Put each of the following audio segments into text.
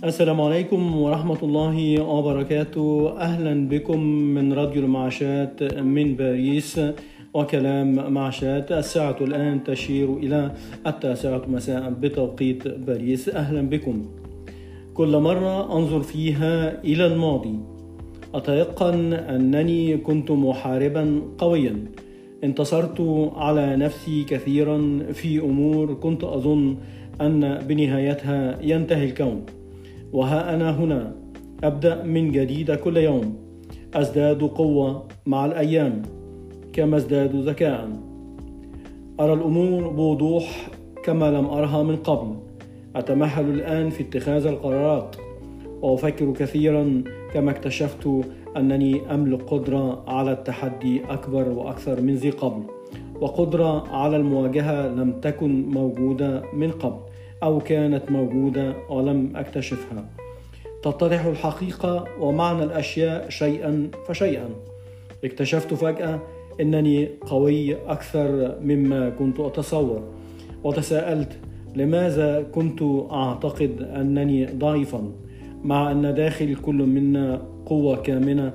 السلام عليكم ورحمة الله وبركاته. أهلا بكم من راديو المعاشات من باريس وكلام معاشات. الساعة الآن تشير إلى التاسعة مساء بتوقيت باريس. أهلا بكم. كل مرة أنظر فيها إلى الماضي. أتيقن أنني كنت محاربا قويا. انتصرت على نفسي كثيرا في أمور كنت أظن أن بنهايتها ينتهي الكون. وها أنا هنا. أبدأ من جديد كل يوم. أزداد قوة مع الأيام كما أزداد ذكاء. أرى الأمور بوضوح كما لم أرها من قبل. أتمهل الآن في اتخاذ القرارات. وأفكر كثيرا كما اكتشفت أنني أملك قدرة على التحدي أكبر وأكثر من ذي قبل. وقدرة على المواجهة لم تكن موجودة من قبل. أو كانت موجودة ولم أكتشفها. تتضح الحقيقة ومعنى الأشياء شيئا فشيئا. اكتشفت فجأة أنني قوي أكثر مما كنت أتصور وتساءلت لماذا كنت أعتقد أنني ضعيفا مع أن داخل كل منا قوة كامنة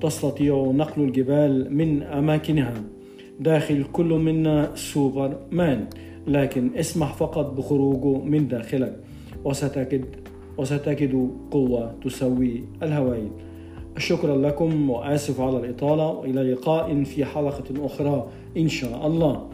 تستطيع نقل الجبال من أماكنها. داخل كل منا سوبر مان لكن اسمح فقط بخروجه من داخلك وستجد وستجد قوة تسوي الهوائي. شكرا لكم وآسف على الإطالة. وإلى لقاء في حلقة أخرى إن شاء الله.